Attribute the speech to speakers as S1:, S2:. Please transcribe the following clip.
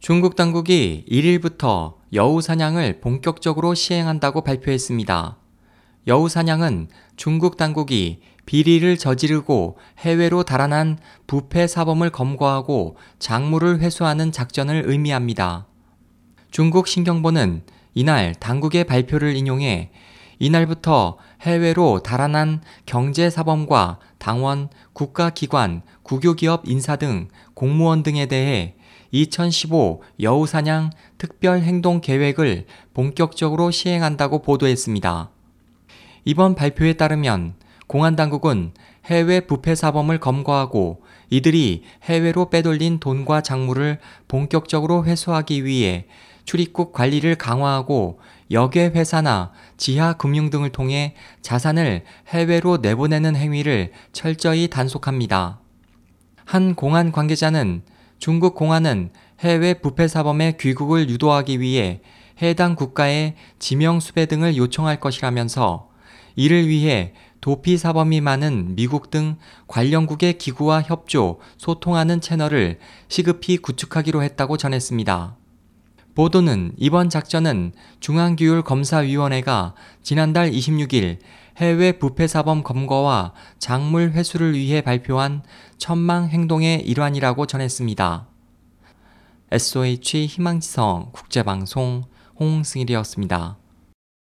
S1: 중국 당국이 1일부터 여우 사냥을 본격적으로 시행한다고 발표했습니다. 여우 사냥은 중국 당국이 비리를 저지르고 해외로 달아난 부패 사범을 검거하고 작물을 회수하는 작전을 의미합니다. 중국 신경보는 이날 당국의 발표를 인용해 이날부터 해외로 달아난 경제사범과 당원, 국가기관, 국유기업 인사 등 공무원 등에 대해 2015 여우사냥 특별행동 계획을 본격적으로 시행한다고 보도했습니다. 이번 발표에 따르면 공안 당국은 해외 부패 사범을 검거하고 이들이 해외로 빼돌린 돈과 작물을 본격적으로 회수하기 위해 출입국 관리를 강화하고 역외 회사나 지하 금융 등을 통해 자산을 해외로 내보내는 행위를 철저히 단속합니다. 한 공안 관계자는 중국 공안은 해외 부패 사범의 귀국을 유도하기 위해 해당 국가에 지명 수배 등을 요청할 것이라면서 이를 위해 도피 사범이 많은 미국 등 관련국의 기구와 협조, 소통하는 채널을 시급히 구축하기로 했다고 전했습니다. 보도는 이번 작전은 중앙규율검사위원회가 지난달 26일 해외 부패사범 검거와 작물 회수를 위해 발표한 천망 행동의 일환이라고 전했습니다. SOH 희망지성 국제방송 홍승일이었습니다.